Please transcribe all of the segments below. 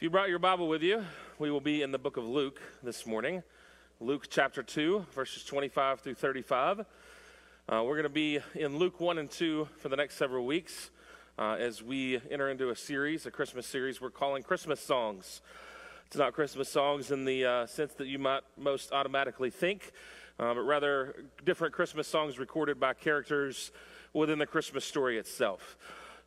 If you brought your Bible with you, we will be in the book of Luke this morning. Luke chapter 2, verses 25 through 35. Uh, we're going to be in Luke 1 and 2 for the next several weeks uh, as we enter into a series, a Christmas series we're calling Christmas Songs. It's not Christmas songs in the uh, sense that you might most automatically think, uh, but rather different Christmas songs recorded by characters within the Christmas story itself.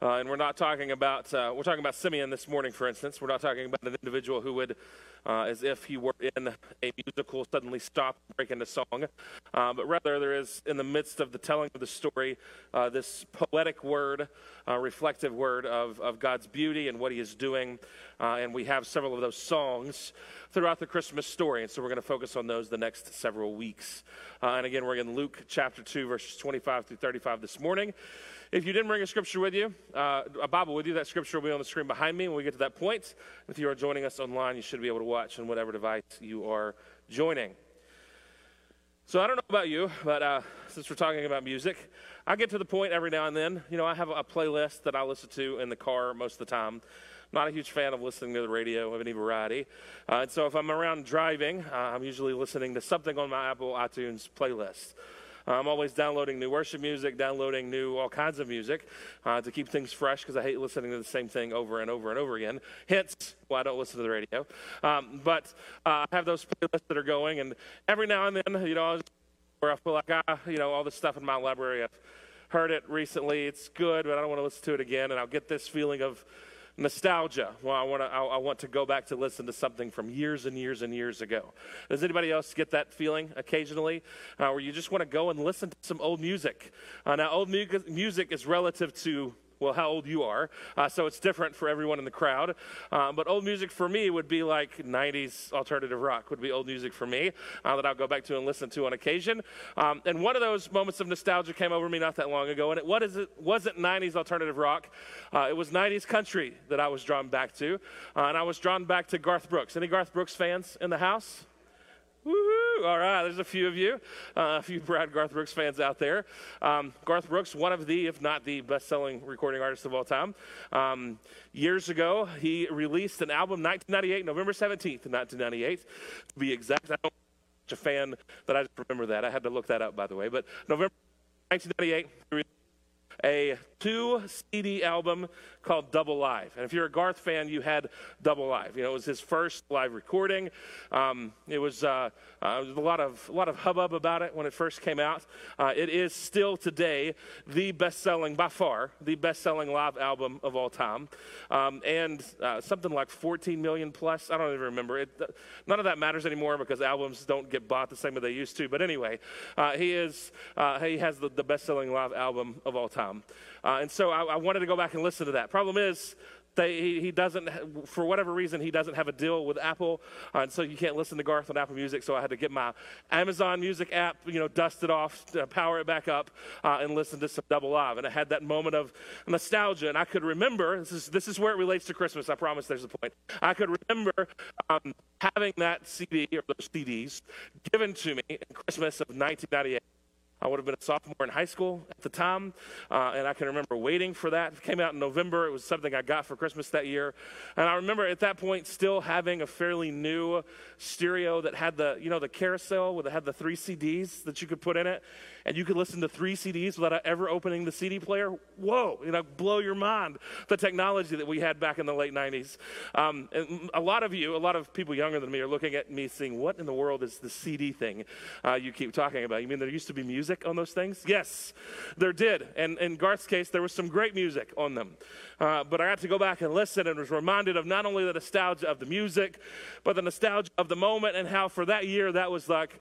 Uh, and we're not talking about, uh, we're talking about Simeon this morning, for instance. We're not talking about an individual who would, uh, as if he were in a musical, suddenly stop and break into song. Uh, but rather, there is, in the midst of the telling of the story, uh, this poetic word, uh, reflective word of, of God's beauty and what he is doing. And we have several of those songs throughout the Christmas story. And so we're going to focus on those the next several weeks. and again, we're in Luke chapter 2, verses 25 through 35 this morning. If you didn't bring a scripture with you, uh, a Bible with you, that scripture will be on the screen behind me when we get to that point. If you are joining us online, you should be able to watch on whatever device you are joining. So I don't know about you, but uh, since we're talking about music, I get to the point every now and then. You know, I have a playlist that I listen to in the car most of the time. Not a huge fan of listening to the radio of any variety. Uh, and so if I'm around driving, uh, I'm usually listening to something on my Apple iTunes playlist. I'm always downloading new worship music, downloading new all kinds of music uh, to keep things fresh because I hate listening to the same thing over and over and over again. Hence, why I don't listen to the radio. Um, but uh, I have those playlists that are going, and every now and then, you know, where I feel like, ah, you know, all this stuff in my library, I've heard it recently. It's good, but I don't want to listen to it again. And I'll get this feeling of, nostalgia. Well, I want to I, I, want to go back to listen to something from years and years and years ago. Does anybody else get that feeling occasionally, uh, where you just want to go and listen to some old music? Uh, now, old mu- music is relative to well, how old you are. Uh, so it's different for everyone in the crowd. Uh, but old music for me would be like 90s alternative rock, would be old music for me uh, that I'll go back to and listen to on occasion. Um, and one of those moments of nostalgia came over me not that long ago. And it, what is it, wasn't 90s alternative rock, uh, it was 90s country that I was drawn back to. Uh, and I was drawn back to Garth Brooks. Any Garth Brooks fans in the house? Woohoo! All right, there's a few of you, uh, a few Brad Garth Brooks fans out there. Um, Garth Brooks, one of the, if not the best-selling recording artist of all time. Um, years ago, he released an album, 1998, November 17th, 1998, to be exact. I don't a fan that I just remember that. I had to look that up, by the way. But November 1998, a two CD album called Double Live. And if you're a Garth fan, you had Double Live. You know, it was his first live recording. Um, it was uh, uh, a lot of a lot of hubbub about it when it first came out. Uh, it is still today the best-selling, by far, the best-selling live album of all time, um, and uh, something like 14 million plus. I don't even remember it. None of that matters anymore because albums don't get bought the same way they used to. But anyway, uh, he is uh, he has the, the best-selling live album of all time. Uh, and so I, I, wanted to go back and listen to that. Problem is, they, he, he, doesn't, for whatever reason, he doesn't have a deal with Apple, uh, and so you can't listen to Garth on Apple Music. So I had to get my Amazon Music app, you know, dust it off, uh, power it back up, uh, and listen to some Double Live. And I had that moment of nostalgia, and I could remember. This is this is where it relates to Christmas. I promise. There's a point. I could remember um, having that CD or those CDs given to me in Christmas of 1998. I would have been a sophomore in high school at the time, uh, and I can remember waiting for that. It came out in November. It was something I got for Christmas that year, and I remember at that point still having a fairly new stereo that had the you know the carousel where it had the three CDs that you could put in it, and you could listen to three CDs without ever opening the CD player. Whoa, you know, blow your mind the technology that we had back in the late 90s. Um, and a lot of you, a lot of people younger than me, are looking at me saying, "What in the world is the CD thing uh, you keep talking about? You mean there used to be music?" Music on those things? Yes, there did. And in Garth's case, there was some great music on them. Uh, but I had to go back and listen and was reminded of not only the nostalgia of the music, but the nostalgia of the moment and how for that year that was like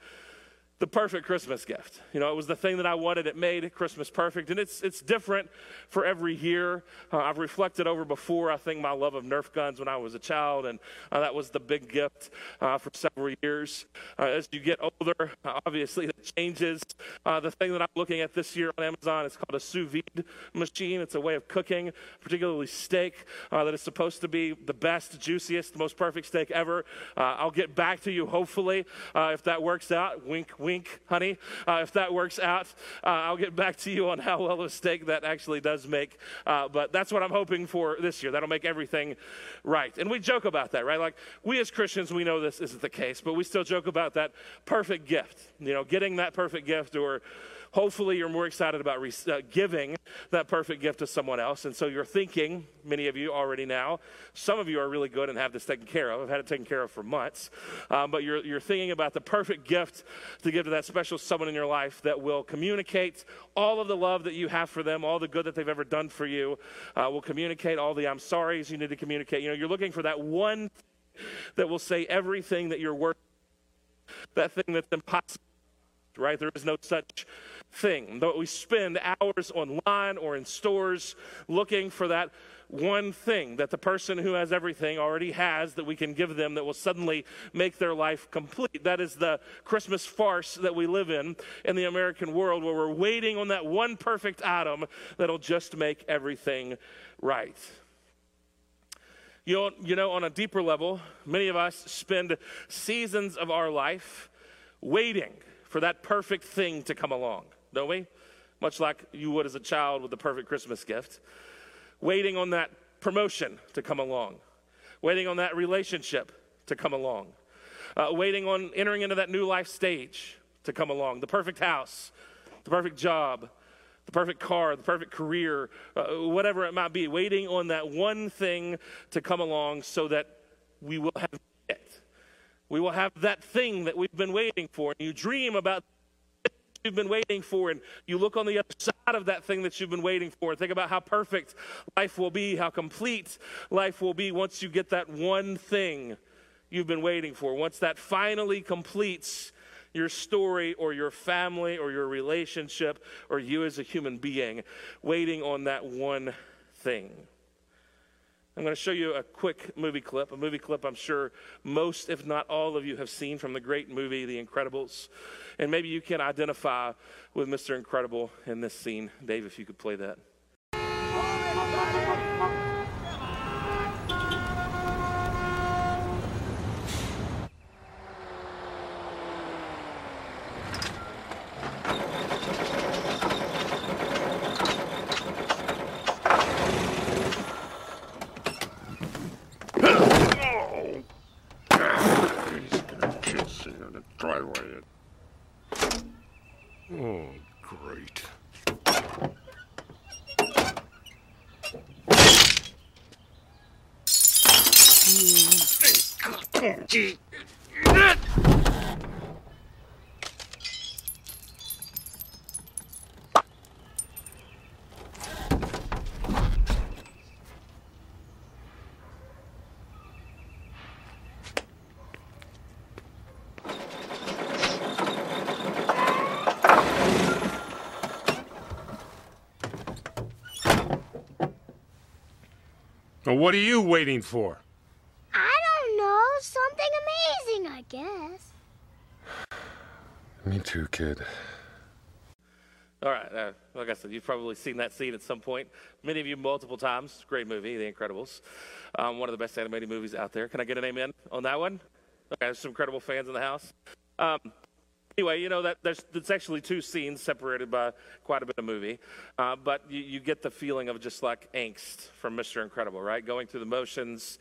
the perfect Christmas gift. You know, it was the thing that I wanted. It made Christmas perfect. And it's, it's different for every year. Uh, I've reflected over before, I think, my love of Nerf guns when I was a child, and uh, that was the big gift uh, for several years. Uh, as you get older, obviously, that changes. Uh, the thing that I'm looking at this year on Amazon is called a sous vide machine. It's a way of cooking, particularly steak, uh, that is supposed to be the best, juiciest, most perfect steak ever. I'll get back to you, hopefully, if that works out. Wink, wink wink, honey. Uh, if that works out, uh, I'll get back to you on how well of a steak that actually does make. Uh, but that's what I'm hoping for this year. That'll make everything right. And we joke about that, right? Like we as Christians, we know this isn't the case, but we still joke about that perfect gift. You know, getting that perfect gift or hopefully you're more excited about re- uh, giving that perfect gift to someone else. And so you're thinking, many of you already now, some of you are really good and have this taken care of. I've had it taken care of for months. Um, but you're, you're thinking about the perfect gift to give to that special someone in your life that will communicate all of the love that you have for them, all the good that they've ever done for you, uh, will communicate all the I'm sorry's you need to communicate. You know, you're looking for that one that will say everything that you're worth, that thing that's impossible right? There is no such thing. Though we spend hours online or in stores looking for that one thing that the person who has everything already has that we can give them that will suddenly make their life complete. That is the Christmas farce that we live in in the American world where we're waiting on that one perfect item that'll just make everything right. You know, you know, on a deeper level, many of us spend seasons of our life waiting for that perfect thing to come along, don't we? Much like you would as a child with the perfect Christmas gift. Waiting on that promotion to come along, waiting on that relationship to come along, uh, waiting on entering into that new life stage to come along, the perfect house, the perfect job, the perfect car, the perfect career, uh, whatever it might be, waiting on that one thing to come along so that we will have it. we will have that thing that we've been waiting for. And you dream about you've been waiting for, and you look on the other side of that thing that you've been waiting for, and think about how perfect life will be, how complete life will be once you get that one thing you've been waiting for. Once that finally completes your story or your family or your relationship or you as a human being, waiting on that one thing. I'm going to show you a quick movie clip, a movie clip I'm sure most, if not all of you, have seen from the great movie, The Incredibles. And maybe you can identify with Mr. Incredible in this scene. Dave, if you could play that. What are you waiting for? I don't know. Something amazing, I guess. Me too, kid. All right. Uh, like I said, you've probably seen that scene at some point. Many of you multiple times. Great movie, The Incredibles. Um, one of the best animated movies out there. Can I get an amen on that one? Okay, there's some incredible fans in the house. Um, Anyway, you know that there's, there's actually two scenes separated by quite a bit of movie, uh, but you, you get the feeling of just like angst from Mr. Incredible, right? Going through the motions,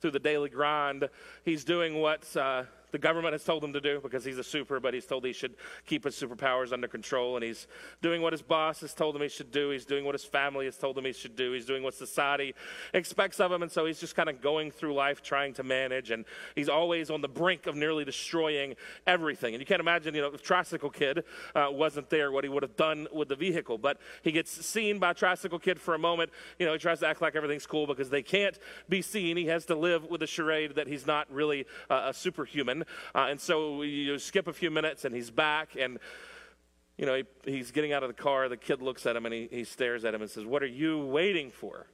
through the daily grind. He's doing what uh, the government has told him to do because he's a super, but he's told he should keep his superpowers under control. And he's doing what his boss has told him he should do. He's doing what his family has told him he should do. He's doing what society expects of him. And so he's just kind of going through life trying to manage. And he's always on the brink of nearly destroying everything. And you can't imagine, you know, if Tricycle Kid uh, wasn't there, what he would have done with the vehicle. But he gets seen by Tricycle Kid for a moment. You know, he tries to act like everything's cool because they can't be seen. He has to live with the charade that he's not really uh, a superhuman. Uh, and so you skip a few minutes and he's back and you know, he, he's getting out of the car. The kid looks at him and he, he stares at him and says, What are you waiting for?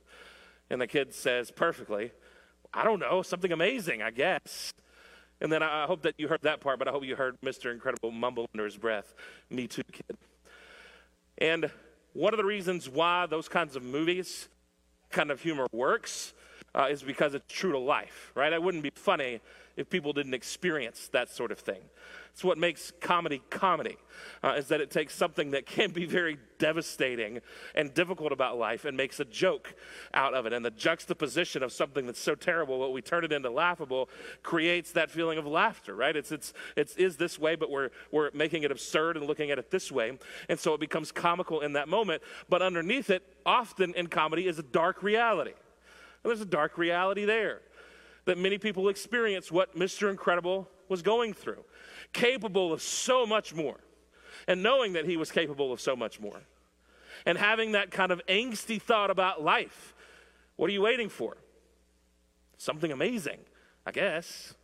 And the kid says, perfectly, I don't know, something amazing, I guess. And then I hope that you heard that part, but I hope you heard Mr. Incredible mumble under his breath, Me too, kid. And one of the reasons why those kinds of movies, kind of humor works, uh, is because it's true to life, right? It wouldn't be funny if people didn't experience that sort of thing. It's what makes comedy comedy, uh, is that it takes something that can be very devastating and difficult about life and makes a joke out of it. And the juxtaposition of something that's so terrible, what we turn it into laughable, creates that feeling of laughter, right? It's, it's, it's is this way, but we're, we're making it absurd and looking at it this way. And so it becomes comical in that moment. But underneath it, often in comedy, is a dark reality. And there's a dark reality there that many people experience what Mr. Incredible was going through capable of so much more, and knowing that he was capable of so much more, and having that kind of angsty thought about life. What are you waiting for? Something amazing, I guess.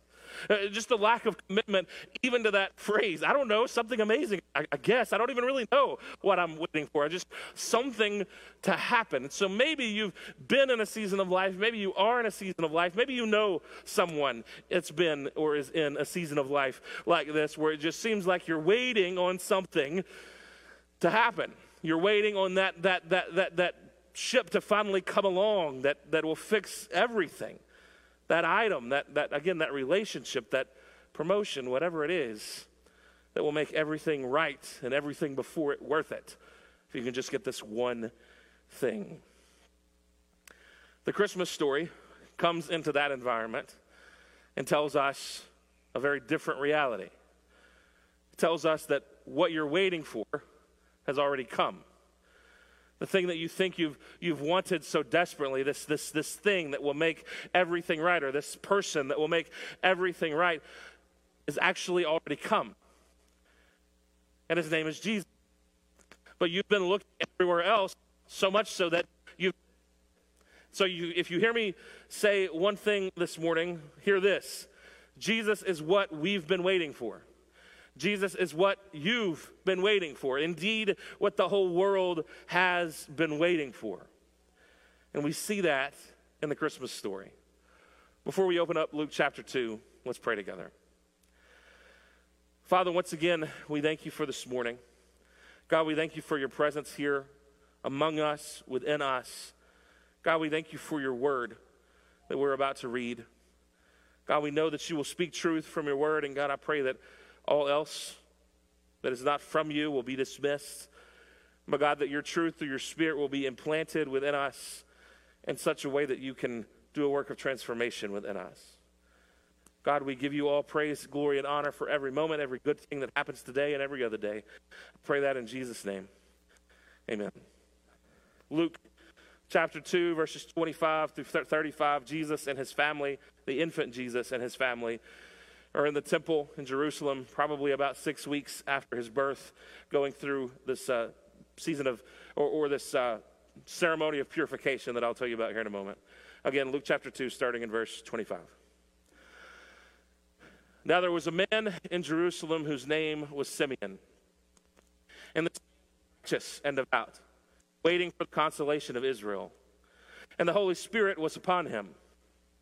Uh, just the lack of commitment, even to that phrase. I don't know, something amazing, I, I, guess. I don't even really know what I'm waiting for. I just something to happen. So maybe you've been in a season of life. Maybe you are in a season of life. Maybe you know someone that's been or is in a season of life like this where it just seems like you're waiting on something to happen. You're waiting on that, that, that, that, that ship to finally come along that, that will fix everything that item, that, that again, that relationship, that promotion, whatever it is, that will make everything right and everything before it worth it. If you can just get this one thing. The Christmas story comes into that environment and tells us a very different reality. It tells us that what you're waiting for has already come the thing that you think you've, you've wanted so desperately, this, this, this thing that will make everything right, or this person that will make everything right, is actually already come. And his name is Jesus. But you've been looking everywhere else, so much so that you so you if you hear me say one thing this morning, hear this. Jesus is what we've been waiting for. Jesus is what you've been waiting for. Indeed, what the whole world has been waiting for. And we see that in the Christmas story. Before we open up Luke chapter 2, let's pray together. Father, once again, we thank you for this morning. God, we thank you for your presence here among us, within us. God, we thank you for your word that we're about to read. God, we know that you will speak truth from your word. And God, I pray that all else that is not from you will be dismissed. My God, that your truth through your spirit will be implanted within us in such a way that you can do a work of transformation within us. God, we give you all praise, glory, and honor for every moment, every good thing that happens today and every other day. I pray that in Jesus' name. Amen. Luke chapter 2, verses 25 through 35, Jesus and his family, the infant Jesus and his family, are in the temple in Jerusalem, probably about six weeks after his birth, going through this uh, season of, or, or this uh, ceremony of purification that I'll tell you about here in a moment. Again, Luke chapter 2, starting in verse 25. Now there was a man in Jerusalem whose name was Simeon, and the righteous and devout, waiting for the consolation of Israel. And the Holy Spirit was upon him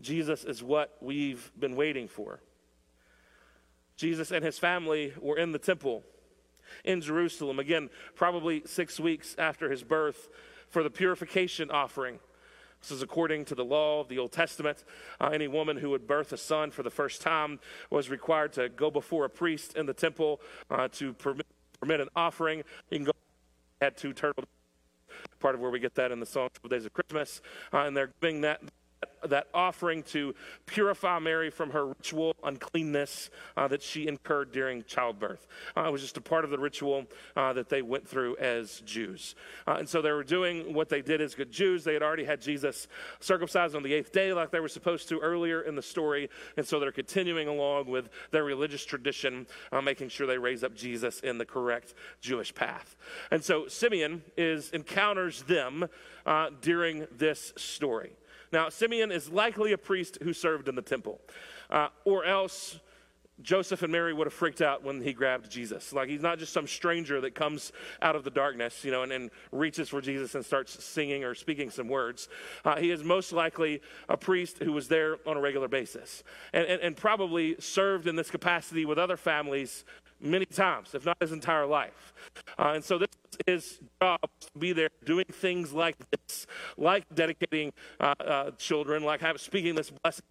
Jesus is what we've been waiting for. Jesus and his family were in the temple in Jerusalem, again, probably six weeks after his birth, for the purification offering. This is according to the law of the Old Testament. Uh, any woman who would birth a son for the first time was required to go before a priest in the temple uh, to permit, permit, an offering. You can go had two turtle, part of where we get that in the song "Days of Christmas," uh, and they're giving that that offering to purify Mary from her ritual uncleanness uh, that she incurred during childbirth. Uh, it was just a part of the ritual uh, that they went through as Jews. Uh, and so they were doing what they did as good Jews. They had already had Jesus circumcised on the eighth day, like they were supposed to earlier in the story. And so they're continuing along with their religious tradition, uh, making sure they raise up Jesus in the correct Jewish path. And so Simeon is encounters them during this story. Now, Simeon is likely a priest who served in the temple, uh, or else Joseph and Mary would have freaked out when he grabbed Jesus. Like he's not just some stranger that comes out of the darkness, you know, and, and reaches for Jesus and starts singing or speaking some words. Uh, he is most likely a priest who was there on a regular basis and, and, and probably served in this capacity with other families many times, if not his entire life. Uh, and so this is his job to be there doing things like this, like dedicating uh, uh, children, like have, speaking this blessing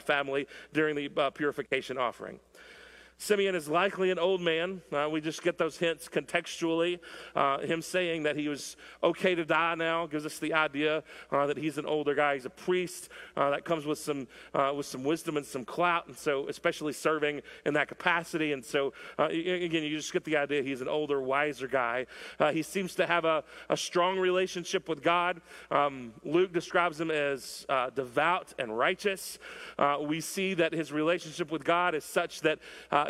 family during the uh, purification offering. Simeon is likely an old man. Uh, we just get those hints contextually. Uh, him saying that he was okay to die now gives us the idea uh, that he's an older guy. He's a priest. Uh, that comes with some uh, with some wisdom and some clout, and so especially serving in that capacity. And so uh, again, you just get the idea he's an older, wiser guy. he seems to have a, a strong relationship with God. Um, Luke describes him as devout and righteous. we see that his relationship with God is such that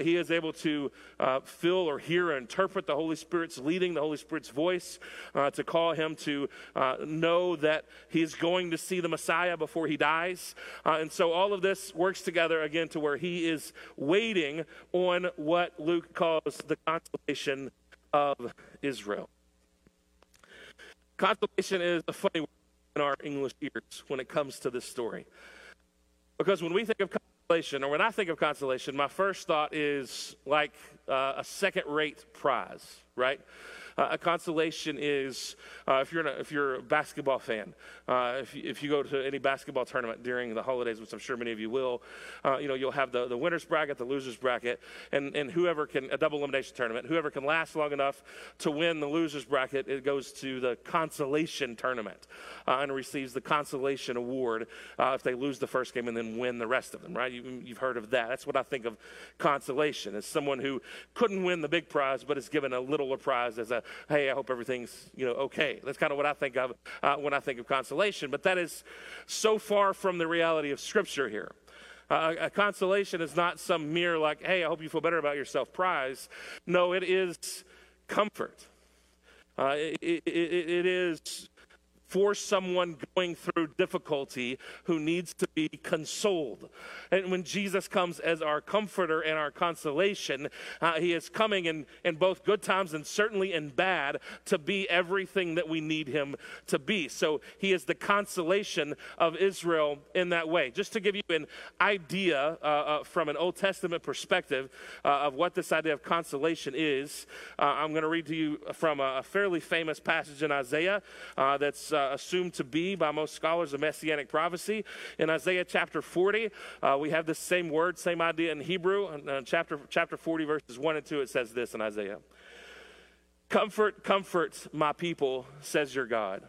he is able to uh, feel or hear or interpret the Holy Spirit's leading, the Holy Spirit's voice, uh, to call him to uh, know that he's going to see the Messiah before he dies. And so all of this works together again to where he is waiting on what Luke calls the consolation of Israel. Consolation is a funny word in our English ears when it comes to this story. Because when we think of consolation, or when I think of consolation, my first thought is like uh, a second rate prize, right? Uh, a consolation is uh, if, you're a, if you're a basketball fan, uh, if, you, if you go to any basketball tournament during the holidays, which I'm sure many of you will, uh, you know, you'll have the, the winner's bracket, the loser's bracket, and, and whoever can, a double elimination tournament, whoever can last long enough to win the loser's bracket, it goes to the consolation tournament uh, and receives the consolation award uh, if they lose the first game and then win the rest of them, right? You, you've heard of that. That's what I think of consolation as someone who couldn't win the big prize, but is given a littler prize as a hey, I hope everything's, you know, okay. That's kind of what I think of uh, when I think of consolation. But that is so far from the reality of Scripture here. Uh, a consolation is not some mere, like, hey, I hope you feel better about yourself prize. No, it is comfort. Uh, it, it, it is for someone going through difficulty who needs to be consoled. And when Jesus comes as our comforter and our consolation, uh, he is coming in, in both good times and certainly in bad to be everything that we need him to be. So he is the consolation of Israel in that way. Just to give you an idea uh, uh, from an Old Testament perspective uh, of what this idea of consolation is, uh, I'm going to read to you from a, a, fairly famous passage in Isaiah uh, that's uh, assumed to be by most scholars a messianic prophecy. In Isaiah chapter 40, uh, we have the same word, same idea in Hebrew. In uh, chapter, chapter 40, verses 1 and 2, it says this in Isaiah Comfort, comfort my people, says your God.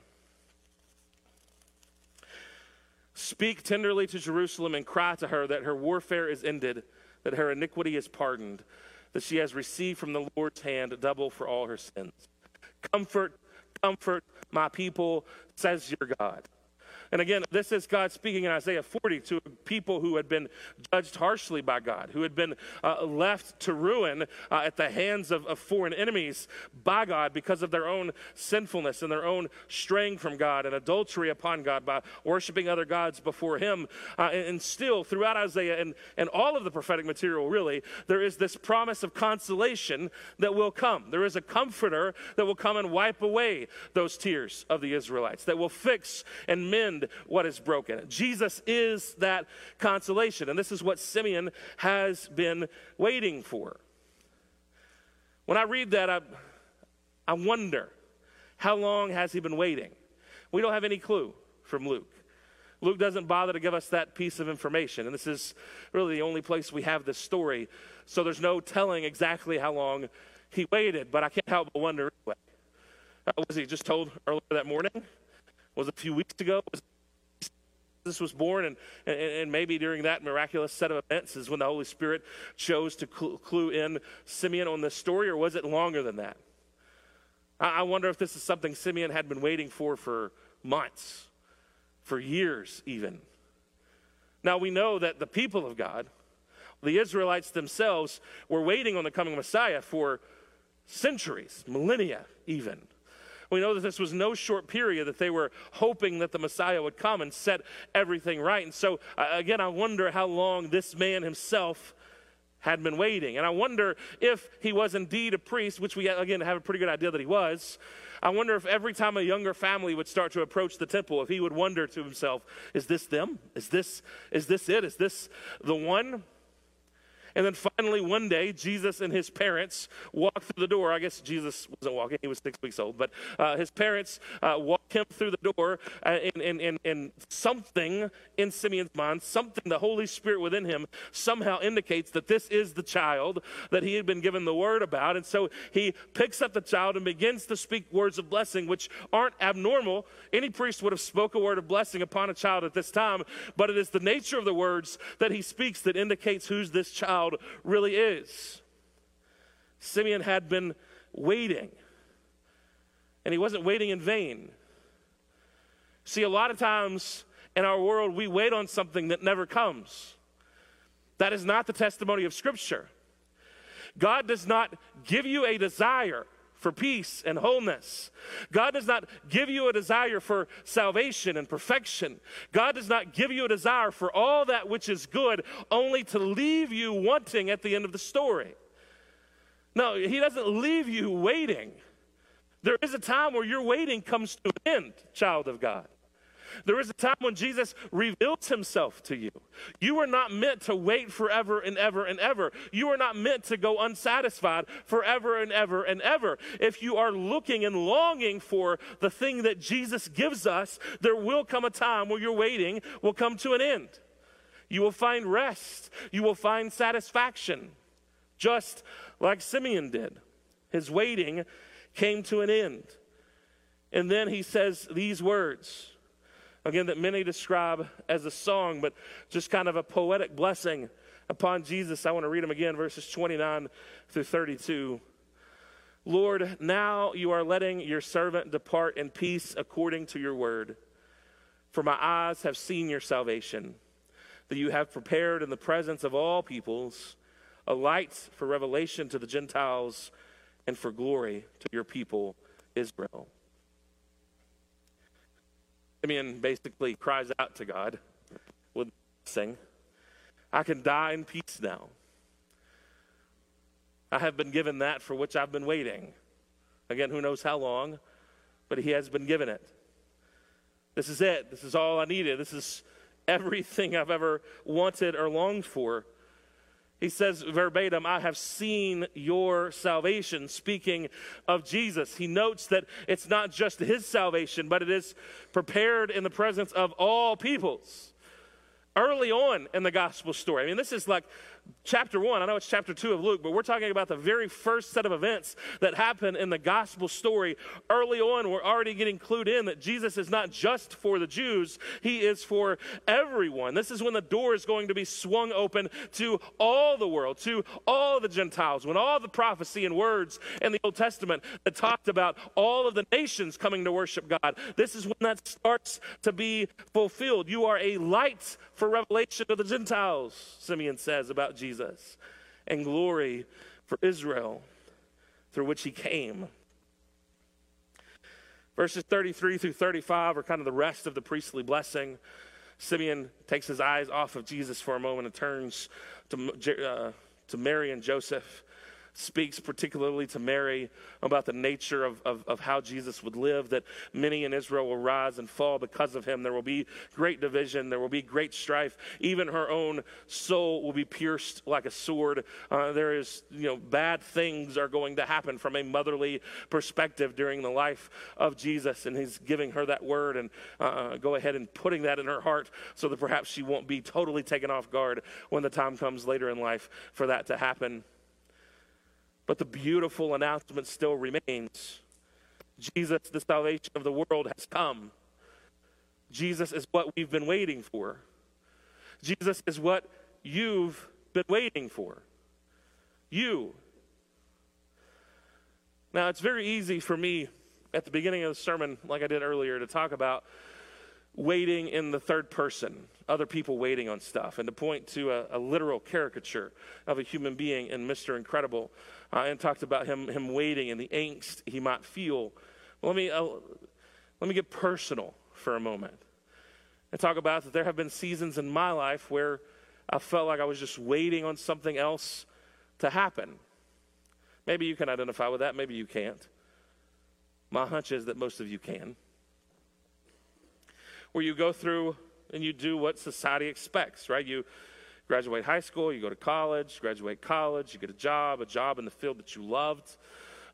Speak tenderly to Jerusalem and cry to her that her warfare is ended, that her iniquity is pardoned, that she has received from the Lord's hand double for all her sins. Comfort, comfort my people, says your God. And again, this is God speaking in Isaiah 40 to people who had been judged harshly by God, who had been uh, left to ruin uh, at the hands of, of, foreign enemies by God because of their own sinfulness and their own straying from God and adultery upon God by worshiping other gods before Him. Uh, and, and, still, throughout Isaiah and, and all of the prophetic material, really, there is this promise of consolation that will come. There is a comforter that will come and wipe away those tears of the Israelites, that will fix and mend what is broken. Jesus is that consolation. And this is what Simeon has been waiting for. When I read that, I, I wonder how long has he been waiting? We don't have any clue from Luke. Luke doesn't bother to give us that piece of information. And this is really the only place we have this story. So there's no telling exactly how long he waited. But I can't help but wonder anyway. Uh, was he just told earlier that morning? Was it a few weeks ago? Was Jesus was born, and, and, and, maybe during that miraculous set of events is when the Holy Spirit chose to cl- clue in Simeon on this story, or was it longer than that? I, I wonder if this is something Simeon had been waiting for for months, for years even. Now we know that the people of God, the Israelites themselves, were waiting on the coming Messiah for centuries, millennia even. We know that this was no short period that they were hoping that the Messiah would come and set everything right. And so, uh, again, I wonder how long this man himself had been waiting. And I wonder if he was indeed a priest, which we, again, have a pretty good idea that he was. I wonder if every time a younger family would start to approach the temple, if he would wonder to himself, is this them? Is this, is this it? Is this the one? And then finally, one day, Jesus and his parents walk through the door. I guess Jesus wasn't walking, he was six weeks old, but uh, his parents uh, walk him through the door, uh, and, and, and, and something in Simeon's mind, something, the Holy Spirit within him, somehow indicates that this is the child that he had been given the word about. And so he picks up the child and begins to speak words of blessing, which aren't abnormal. Any priest would have spoke a word of blessing upon a child at this time, but it is the nature of the words that he speaks that indicates who's this child child really is. Simeon had been waiting, and he wasn't waiting in vain. See, a lot of times in our world, we wait on something that never comes. That is not the testimony of Scripture. God does not give you a desire for peace and wholeness. God does not give you a desire for salvation and perfection. God does not give you a desire for all that which is good only to leave you wanting at the end of the story. No, He doesn't leave you waiting. There is a time where your waiting comes to an end, child of God. There is a time when Jesus reveals himself to you. You are not meant to wait forever and ever and ever. You are not meant to go unsatisfied forever and ever and ever. If you are looking and longing for the thing that Jesus gives us, there will come a time where your waiting will come to an end. You will find rest, you will find satisfaction, just like Simeon did. His waiting came to an end. And then he says these words again, that many describe as a song, but just kind of a poetic blessing upon Jesus. I want to read them again, verses 29 through 32. Lord, now you are letting your servant depart in peace according to your word. For my eyes have seen your salvation, that you have prepared in the presence of all peoples a light for revelation to the Gentiles and for glory to your people, Israel. Simeon basically cries out to God with sing, I can die in peace now. I have been given that for which I've been waiting. Again, who knows how long, but he has been given it. This is it. This is all I needed. This is everything I've ever wanted or longed for. He says verbatim, I have seen your salvation, speaking of Jesus. He notes that it's not just his salvation, but it is prepared in the presence of all peoples. Early on in the gospel story, I mean, this is like chapter one. I know it's chapter two of Luke, but we're talking about the very first set of events that happen in the gospel story. Early on, we're already getting clued in that Jesus is not just for the Jews, he is for everyone. This is when the door is going to be swung open to all the world, to all the Gentiles, when all the prophecy and words in the Old Testament that talked about all of the nations coming to worship God. This is when that starts to be fulfilled. You are a light for revelation to the Gentiles, Simeon says about about Jesus and glory for Israel through which he came. Verses 33 through 35 are kind of the rest of the priestly blessing. Simeon takes his eyes off of Jesus for a moment and turns to, uh, to Mary and Joseph speaks particularly to Mary about the nature of, of, of, how Jesus would live, that many in Israel will rise and fall because of him. There will be great division, there will be great strife. Even her own soul will be pierced like a sword. Uh, there is, you know, bad things are going to happen from a motherly perspective during the life of Jesus. And he's giving her that word and uh, uh go ahead and putting that in her heart so that perhaps she won't be totally taken off guard when the time comes later in life for that to happen. But the beautiful announcement still remains Jesus, the salvation of the world, has come. Jesus is what we've been waiting for. Jesus is what you've been waiting for. You. Now, it's very easy for me at the beginning of the sermon, like I did earlier, to talk about waiting in the third person, other people waiting on stuff, and to point to a, a literal caricature of a human being in Mr. Incredible, uh, and talked about him, him waiting and the angst he might feel. Let me, uh, let me get personal for a moment and talk about that there have been seasons in my life where I felt like I was just waiting on something else to happen. Maybe you can identify with that, maybe you can't. My hunch is that most of you can where you go through and you do what society expects, right? You graduate high school, you go to college, graduate college, you get a job, a job in the field that you loved,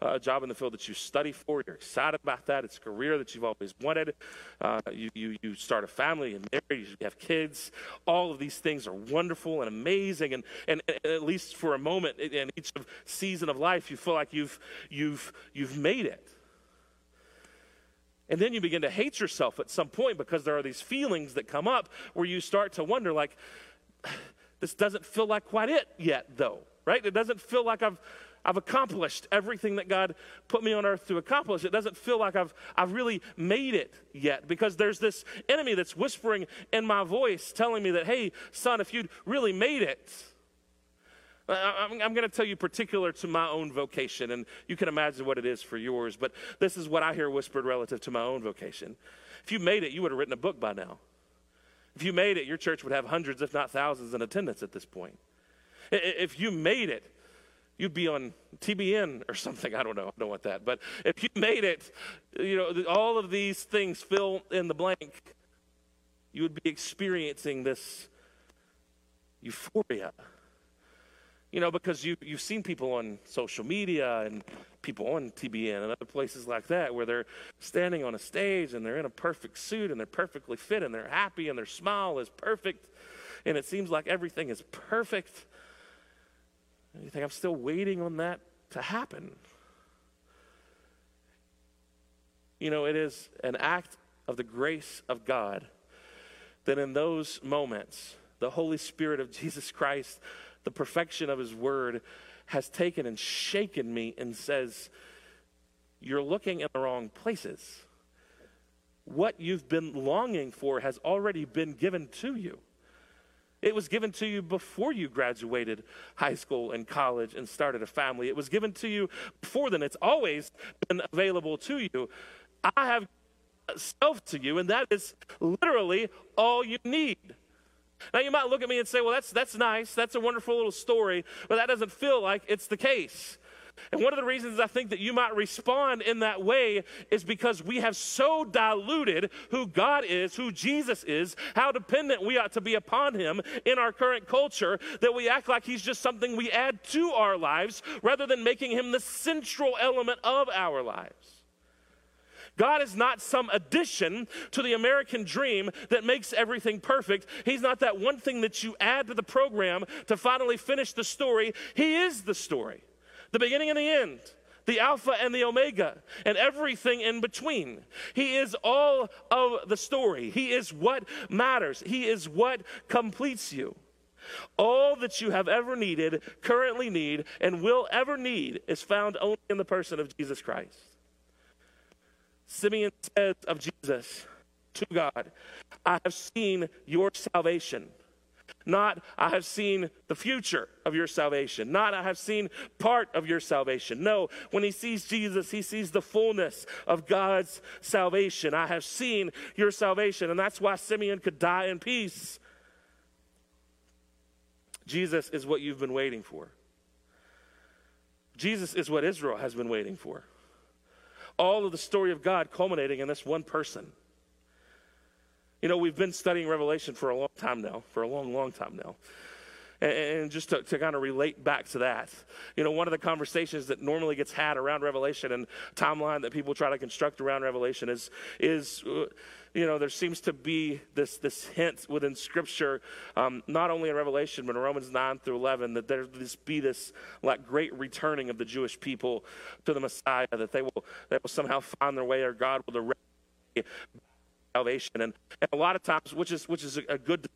uh, a job in the field that you study for. You're excited about that. It's a career that you've always wanted. Uh, you, you, you start a family and marry, you have kids. All of these things are wonderful and amazing. And, and, and at least for a moment in each season of life, you feel like you've, you've, you've made it. And then you begin to hate yourself at some point because there are these feelings that come up where you start to wonder, like, this doesn't feel like quite it yet, though, right? It doesn't feel like I've, I've accomplished everything that God put me on earth to accomplish. It doesn't feel like I've, I've really made it yet because there's this enemy that's whispering in my voice telling me that, hey, son, if you'd really made it, I'm, I'm going to tell you particular to my own vocation, and you can imagine what it is for yours, but this is what I hear whispered relative to my own vocation. If you made it, you would have written a book by now. If you made it, your church would have hundreds, if not thousands, in attendance at this point. If you made it, you'd be on TBN or something. I don't know. I don't want that. But if you made it, you know, all of these things fill in the blank. You would be experiencing this euphoria you know, because you, you've seen people on social media and people on TBN and other places like that where they're standing on a stage and they're in a perfect suit and they're perfectly fit and they're happy and their smile is perfect and it seems like everything is perfect. And you think, I'm still waiting on that to happen. You know, it is an act of the grace of God that in those moments, the Holy Spirit of Jesus Christ the perfection of His Word, has taken and shaken me and says, You're looking in the wrong places. What you've been longing for has already been given to you. It was given to you before you graduated high school and college and started a family. It was given to you before then. It's always been available to you. I have self to you, and that is literally all you need. Now, you might look at me and say, well, that's, that's nice. That's a wonderful little story, but that doesn't feel like it's the case. And one of the reasons I think that you might respond in that way is because we have so diluted who God is, who Jesus is, how dependent we ought to be upon Him in our current culture that we act like He's just something we add to our lives rather than making Him the central element of our lives. God is not some addition to the American dream that makes everything perfect. He's not that one thing that you add to the program to finally finish the story. He is the story, the beginning and the end the Alpha and the Omega, and everything in between. He is all of the story. He is what matters. He is what completes you. All that you have ever needed, currently need, and will ever need is found only in the person of Jesus Christ. Simeon says of Jesus to God, I have seen your salvation. Not, I have seen the future of your salvation. Not, I have seen part of your salvation. No, when he sees Jesus, he sees the fullness of God's salvation. I have seen your salvation. And that's why Simeon could die in peace. Jesus is what you've been waiting for. Jesus is what Israel has been waiting for all of the story of God culminating in this one person. You know, we've been studying Revelation for a long time now, for a long, long time now. And, just to, to, kind of relate back to that, you know, one of the conversations that normally gets had around Revelation and timeline that people try to construct around Revelation is, is uh, you know, there seems to be this, this hint within Scripture, um, not only in Revelation, but in Romans 9 through 11, that there this be this like great returning of the Jewish people to the Messiah, that they will, they will somehow find their way or God will direct salvation. And, and a lot of times, which is which is a, a good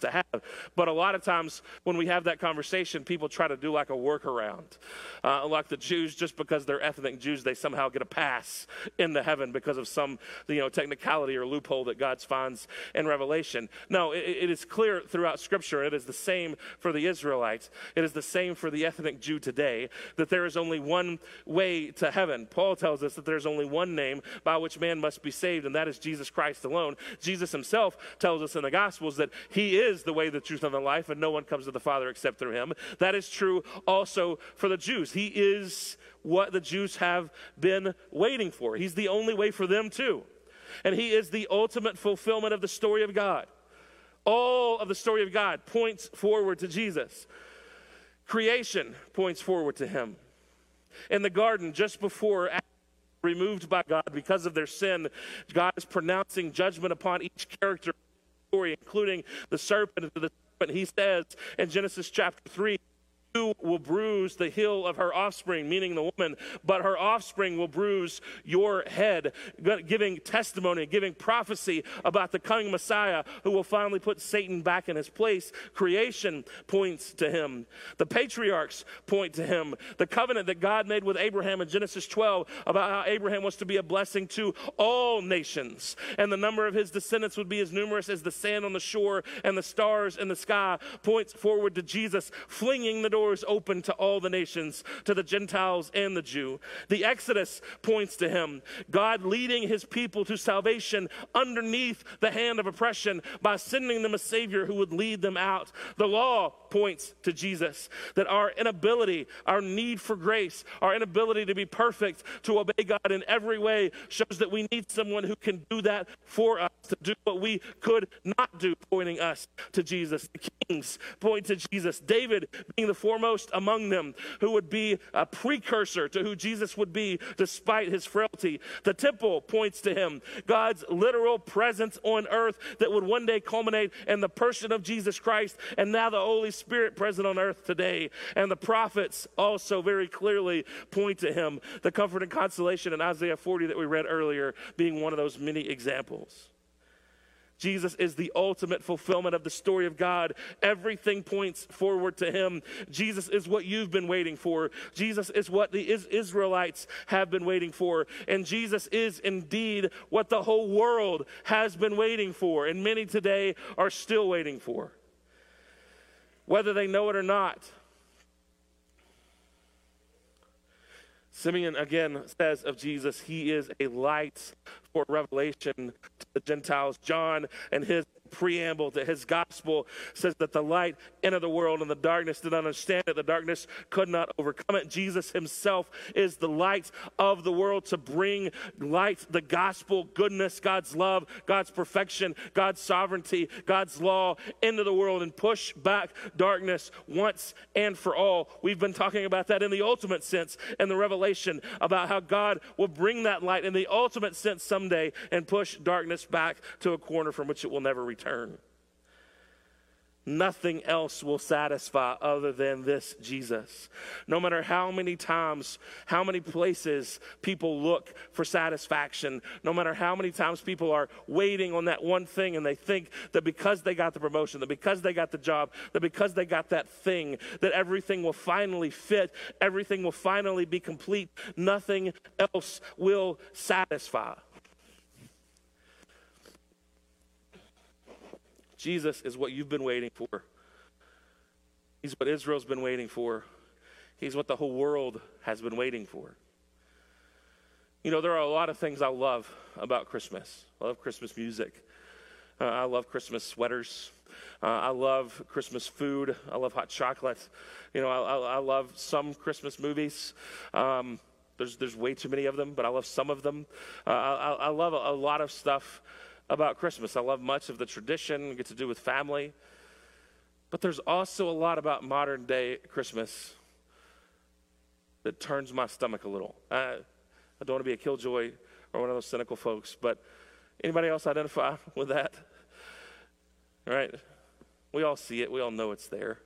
to have. But a lot of times when we have that conversation, people try to do like a workaround. Uh, like the Jews, just because they're ethnic Jews, they somehow get a pass in the heaven because of some you know technicality or loophole that God finds in Revelation. No, it, it is clear throughout Scripture. It is the same for the Israelites. It is the same for the ethnic Jew today. That there is only one way to heaven. Paul tells us that there's only one name by which man must be saved, and that is Jesus Christ alone. Jesus himself tells us in the Gospels that he is is the way, the truth, and the life, and no one comes to the Father except through him. That is true also for the Jews. He is what the Jews have been waiting for. He's the only way for them, too. And he is the ultimate fulfillment of the story of God. All of the story of God points forward to Jesus. Creation points forward to him. In the garden, just before removed by God because of their sin, God is pronouncing judgment upon each character story, including the serpent. The serpent, he says in Genesis chapter 3, will bruise the heel of her offspring, meaning the woman, but her offspring will bruise your head, giving testimony, giving prophecy about the coming Messiah who will finally put Satan back in his place. Creation points to him. The patriarchs point to him. The covenant that God made with Abraham in Genesis 12 about how Abraham was to be a blessing to all nations, and the number of his descendants would be as numerous as the sand on the shore and the stars in the sky, points forward to Jesus flinging the door doors open to all the nations, to the Gentiles and the Jew. The Exodus points to him, God leading his people to salvation underneath the hand of oppression by sending them a Savior who would lead them out. The law points to Jesus, that our inability, our need for grace, our inability to be perfect, to obey God in every way, shows that we need someone who can do that for us, to do what we could not do, pointing us to Jesus. The kings point to Jesus. David being the foremost among them, who would be a precursor to who Jesus would be despite his frailty. The temple points to him, God's literal presence on earth that would one day culminate in the person of Jesus Christ, and now the Holy Spirit present on earth today. And the prophets also very clearly point to him. The comfort and consolation in Isaiah 40 that we read earlier being one of those many examples. Jesus is the ultimate fulfillment of the story of God. Everything points forward to him. Jesus is what you've been waiting for. Jesus is what the Israelites have been waiting for. And Jesus is indeed what the whole world has been waiting for, and many today are still waiting for, whether they know it or not. Simeon again says of Jesus, he is a light for revelation to the Gentiles. John and his preamble to his gospel says that the light entered the world and the darkness did not understand it. The darkness could not overcome it. Jesus himself is the light of the world to bring light, the gospel, goodness, God's love, God's perfection, God's sovereignty, God's law into the world and push back darkness once and for all. We've been talking about that in the ultimate sense in the revelation about how God will bring that light in the ultimate sense someday and push darkness back to a corner from which it will never return return. Nothing else will satisfy other than this Jesus. No matter how many times, how many places people look for satisfaction, no matter how many times people are waiting on that one thing and they think that because they got the promotion, that because they got the job, that because they got that thing, that everything will finally fit, everything will finally be complete, nothing else will satisfy. Jesus is what you've been waiting for. He's what Israel's been waiting for. He's what the whole world has been waiting for. You know, there are a lot of things I love about Christmas. I love Christmas music. Uh, I love Christmas sweaters. Uh, I love Christmas food. I love hot chocolate. You know, I, I, I love some Christmas movies. Um, there's, there's way too many of them, but I love some of them. Uh, I, I love a, a lot of stuff about Christmas. I love much of the tradition, get to do with family. But there's also a lot about modern day Christmas that turns my stomach a little. I, I don't want to be a killjoy or one of those cynical folks, but anybody else identify with that? Right? We all see it, we all know it's there.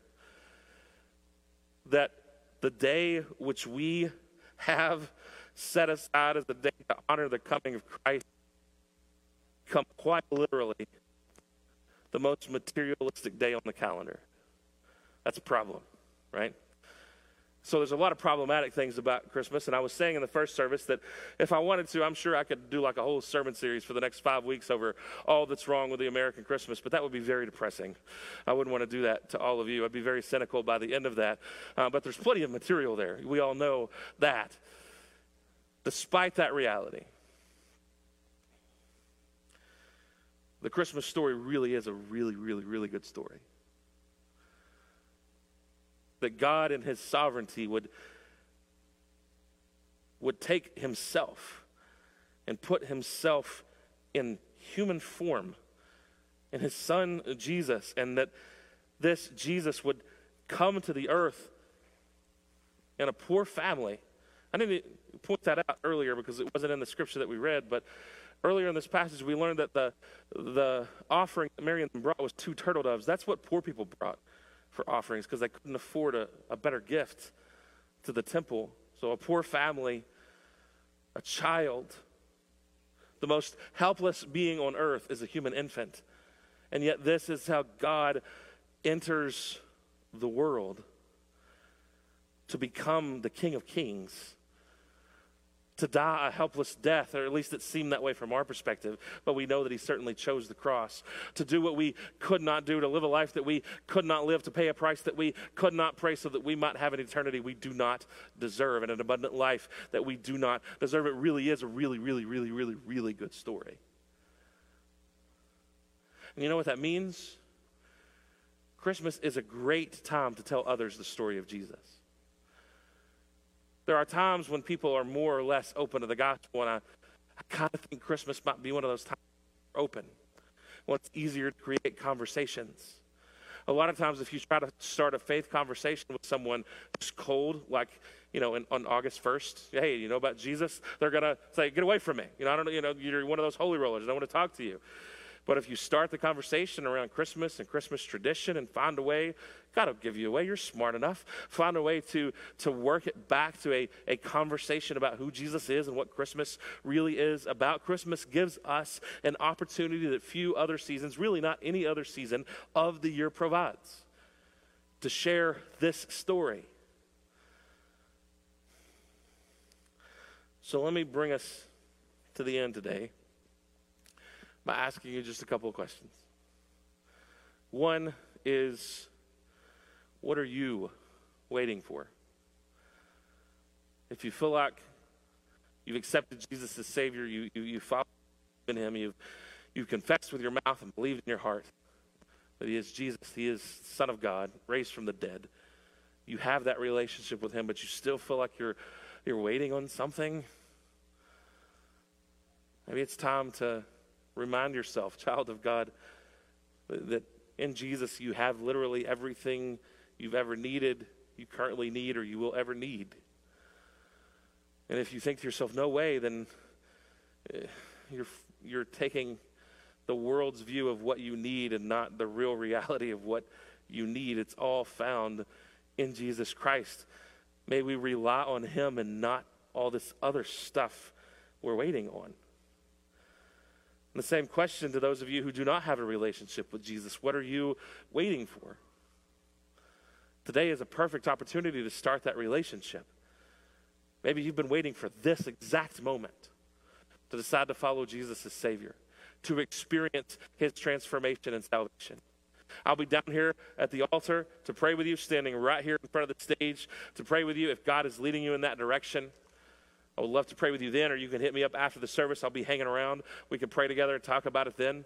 That the day which we have set aside as the day to honor the coming of Christ become quite literally the most materialistic day on the calendar. That's a problem, right? So there's a lot of problematic things about Christmas, and I was saying in the first service that if I wanted to, I'm sure I could do like a whole sermon series for the next five weeks over all that's wrong with the American Christmas, but that would be very depressing. I wouldn't want to do that to all of you. I'd be very cynical by the end of that. Uh, but there's plenty of material there. We all know that. Despite that reality, the Christmas story really is a really, really, really good story that God in his sovereignty would, would take himself and put himself in human form in his son uh, Jesus, and that this Jesus would come to the earth in a poor family. I didn't point that out earlier because it wasn't in the scripture that we read, but earlier in this passage we learned that the, the offering that Mary brought was two turtle doves. That's what poor people brought for offerings because they couldn't afford a, a better gift to the temple. So, a poor family, a child, the most helpless being on earth is a human infant. And yet, this is how God enters the world to become the King of Kings to die a helpless death, or at least it seemed that way from our perspective. But we know that he certainly chose the cross to do what we could not do, to live a life that we could not live, to pay a price that we could not pay, so that we might have an eternity we do not deserve and an abundant life that we do not deserve. It really is a really, really, really, really, really good story. And you know what that means? Christmas is a great time to tell others the story of Jesus. There are times when people are more or less open to the gospel, and I, I kind of think Christmas might be one of those times open. When it's easier to create conversations. A lot of times, if you try to start a faith conversation with someone who's cold, like you know, in, on August 1st, hey, you know about Jesus? They're to say, get away from me. You know, I don't know, you know, you're one of those holy rollers. I don't want to talk to you. But if you start the conversation around Christmas and Christmas tradition and find a way, God will give you a way. You're smart enough. Find a way to, to work it back to a, a conversation about who Jesus is and what Christmas really is about. Christmas gives us an opportunity that few other seasons, really not any other season of the year, provides to share this story. So let me bring us to the end today by asking you just a couple of questions. One is, what are you waiting for? If you feel like you've accepted Jesus as Savior, you, you, you follow in Him, you've, you've confessed with your mouth and believed in your heart that He is Jesus, He is Son of God, raised from the dead. You have that relationship with Him, but you still feel like you're, you're waiting on something. Maybe it's time to Remind yourself, child of God, that in Jesus you have literally everything you've ever needed, you currently need, or you will ever need. And if you think to yourself, no way, then eh, you're, you're taking the world's view of what you need and not the real reality of what you need. It's all found in Jesus Christ. May we rely on Him and not all this other stuff we're waiting on. And the same question to those of you who do not have a relationship with Jesus what are you waiting for? Today is a perfect opportunity to start that relationship. Maybe you've been waiting for this exact moment to decide to follow Jesus as Savior, to experience His transformation and salvation. I'll be down here at the altar to pray with you, standing right here in front of the stage to pray with you if God is leading you in that direction. I would love to pray with you then, or you can hit me up after the service. I'll be hanging around. We can pray together and talk about it then.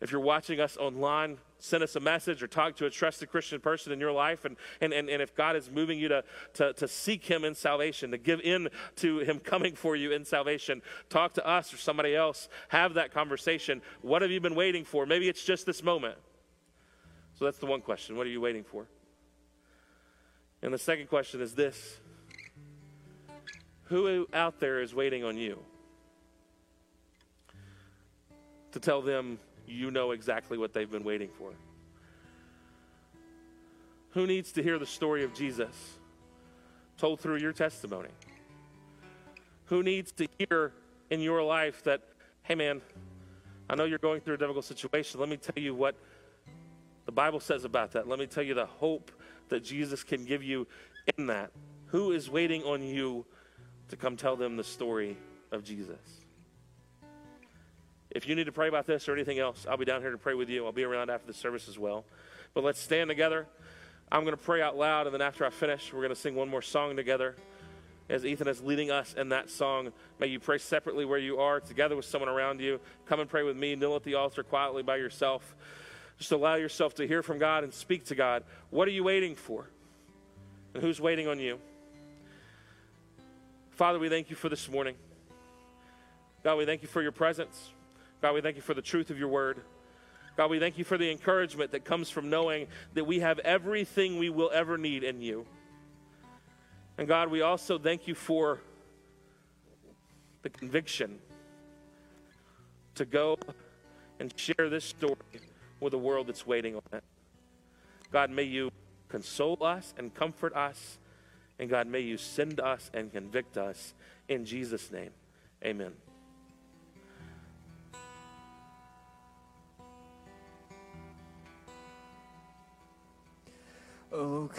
If you're watching us online, send us a message or talk to a trusted Christian person in your life. And, and, and, and if God is moving you to, to, to seek Him in salvation, to give in to Him coming for you in salvation, talk to us or somebody else. Have that conversation. What have you been waiting for? Maybe it's just this moment. So that's the one question. What are you waiting for? And the second question is this who out there is waiting on you to tell them you know exactly what they've been waiting for? Who needs to hear the story of Jesus told through your testimony? Who needs to hear in your life that, hey man, I know you're going through a difficult situation. Let me tell you what the Bible says about that. Let me tell you the hope that Jesus can give you in that. Who is waiting on you to come tell them the story of Jesus? If you need to pray about this or anything else, I'll be down here to pray with you. I'll be around after the service as well. But let's stand together. I'm going to pray out loud, and then after I finish, we're going to sing one more song together. As Ethan is leading us in that song, may you pray separately where you are, together with someone around you. Come and pray with me. Kneel at the altar quietly by yourself. Just allow yourself to hear from God and speak to God. What are you waiting for? And who's waiting on you? Father, we thank you for this morning. God, we thank you for your presence. God, we thank you for the truth of your word. God, we thank you for the encouragement that comes from knowing that we have everything we will ever need in you. And God, we also thank you for the conviction to go and share this story with a world that's waiting on it. God, may you console us and comfort us. And God, may you send us and convict us in Jesus' name. Amen. Oh,